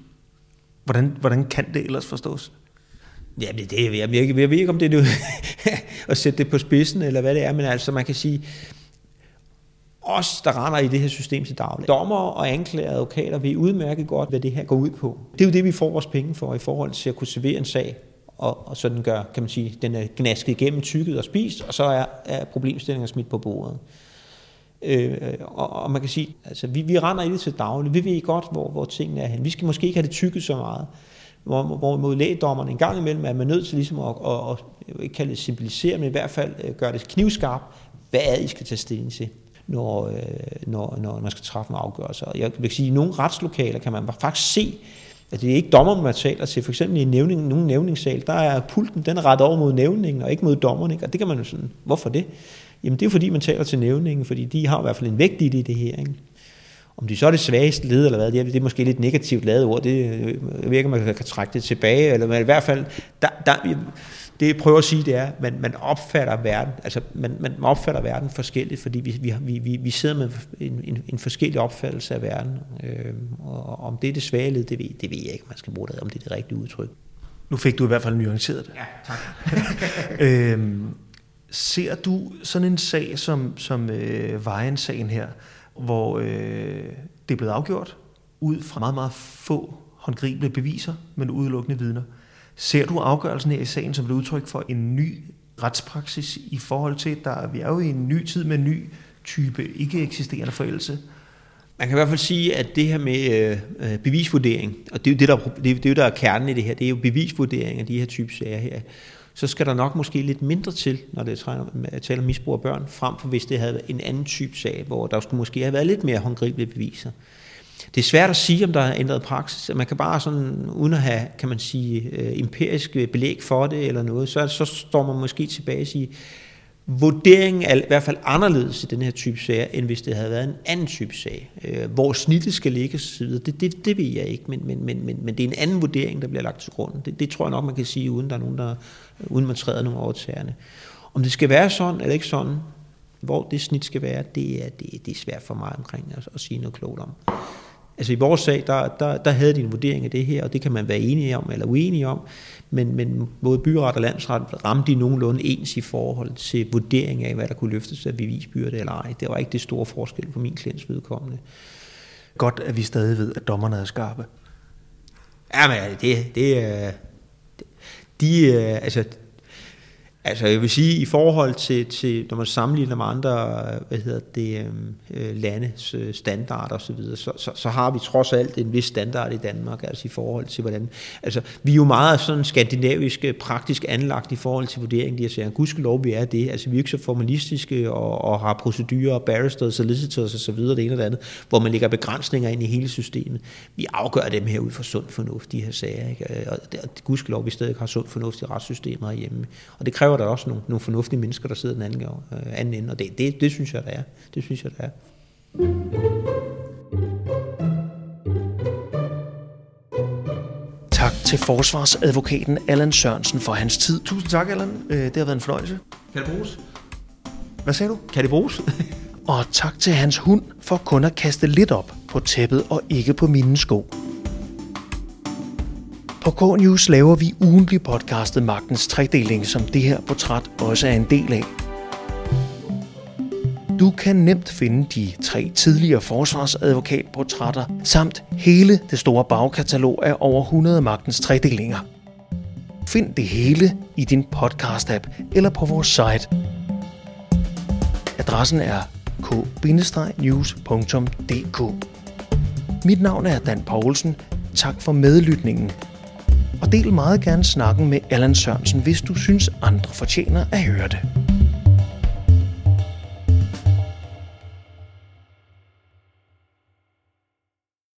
B: Hvordan, hvordan kan det ellers forstås?
A: Ja, det, det, jeg, jeg, jeg ved ikke, om det er at sætte det på spidsen, eller hvad det er, men altså man kan sige, os, der render i det her system til daglig. Dommer og anklager advokater ved udmærket godt, hvad det her går ud på. Det er jo det, vi får vores penge for i forhold til at kunne servere en sag, og, og så den gør, kan man sige, den er gnasket igennem, tykket og spist, og så er, er problemstillingen smidt på bordet. Øh, og, og man kan sige, altså vi, vi render i det til daglig, vi ved godt, hvor, hvor tingene er hen. Vi skal måske ikke have det tykket så meget, hvor, hvor mod lægedommerne en gang imellem er man nødt til ligesom at, at, at, ikke kalde det simplicere, men i hvert fald øh, gøre det knivskarpt, hvad er I skal tage stilling til når, øh, når, når man skal træffe en afgørelse. Jeg vil sige, at i nogle retslokaler kan man faktisk se, at det er ikke dommeren, man taler til. For eksempel i nævning, nogle nævningssal, der er pulten, den er ret over mod nævningen, og ikke mod dommeren. Ikke? Og det kan man jo sådan, hvorfor det? Jamen det er fordi, man taler til nævningen, fordi de har i hvert fald en vægt i det, det her. Ikke? Om de så er det svageste led, eller hvad, det er, det er måske lidt negativt lavet ord, det, ikke, om man kan trække det tilbage, eller men i hvert fald, der, der, det jeg prøver at sige, det er, at man, man opfatter verden, altså man, man opfatter verden forskelligt, fordi vi, vi, vi, vi sidder med en, en, en forskellig opfattelse af verden. Øh, og om det er det svage led, det ved, det ved jeg ikke, man skal bruge det, om det er det rigtige udtryk.
B: Nu fik du i hvert fald nuanceret det.
A: Ja, tak.
B: øhm, ser du sådan en sag som, som øh, Vejen-sagen her, hvor øh, det er blevet afgjort ud fra meget, meget få håndgribelige beviser, men udelukkende vidner. Ser du afgørelsen her i sagen som et udtryk for en ny retspraksis i forhold til, at vi er jo i en ny tid med en ny type ikke eksisterende forældelse?
A: Man kan i hvert fald sige, at det her med øh, øh bevisvurdering, og det er jo det, der, det er, det der er kernen i det her, det er jo bevisvurdering af de her type sager her, så skal der nok måske lidt mindre til, når det er tale om misbrug af børn, frem for hvis det havde en anden type sag, hvor der skulle måske have været lidt mere håndgribelige beviser det er svært at sige, om der er ændret praksis. Man kan bare sådan, uden at have, kan man sige, øh, empirisk belæg for det eller noget, så, så står man måske tilbage og siger, vurderingen er i hvert fald anderledes i den her type sager, end hvis det havde været en anden type sag. Øh, hvor snittet skal ligge osv., det, det, det ved jeg ikke, men, men, men, men, men det er en anden vurdering, der bliver lagt til grund. Det, det tror jeg nok, man kan sige, uden der er nogen, der, uden man træder nogle overtagerne. Om det skal være sådan eller ikke sådan, hvor det snit skal være, det er, det, det er svært for mig omkring at, at sige noget klogt om Altså i vores sag, der, der, der havde de en vurdering af det her, og det kan man være enige om eller uenige om, men, men både byret og landsret ramte de nogenlunde ens i forhold til vurdering af, hvad der kunne løftes af bevisbyrde eller ej. Det var ikke det store forskel for min klients vedkommende.
B: Godt, at vi stadig ved, at dommerne er skarpe.
A: Ja, men det, det er... De, altså, Altså jeg vil sige, i forhold til, til når man sammenligner med andre hvad hedder det, øhm, øh, landes øh, standarder osv., så, så, så, så har vi trods alt en vis standard i Danmark, altså i forhold til hvordan... Altså vi er jo meget sådan skandinavisk, praktisk anlagt i forhold til vurderingen, de her sager. Gudskelov, vi er det. Altså vi er ikke så formalistiske og, og har procedurer, barristers, solicitors og så videre, det ene og det andet, hvor man lægger begrænsninger ind i hele systemet. Vi afgør dem her ud fra sund fornuft, de her sager. Ikke? Og, og gudskelov, vi stadig har sund fornuft i retssystemet herhjemme. Og det kræver kræver der også nogle, nogle fornuftige mennesker, der sidder den anden, øh, anden ende, og det, det, det synes jeg, der er. Det synes jeg, der er.
B: Tak til forsvarsadvokaten Allan Sørensen for hans tid. Tusind tak, Allan. Øh, det har været en fornøjelse.
A: Kan det bruges?
B: Hvad sagde du?
A: Kan det bruges?
B: og tak til hans hund for kun at kaste lidt op på tæppet og ikke på mine sko. På K-News laver vi ugentlig podcastet Magtens Tredeling, som det her portræt også er en del af. Du kan nemt finde de tre tidligere forsvarsadvokatportrætter, samt hele det store bagkatalog af over 100 Magtens Tredelinger. Find det hele i din podcast-app eller på vores site. Adressen er k-news.dk. Mit navn er Dan Poulsen. Tak for medlytningen og del meget gerne snakken med Allan Sørensen, hvis du synes andre fortjener at høre det.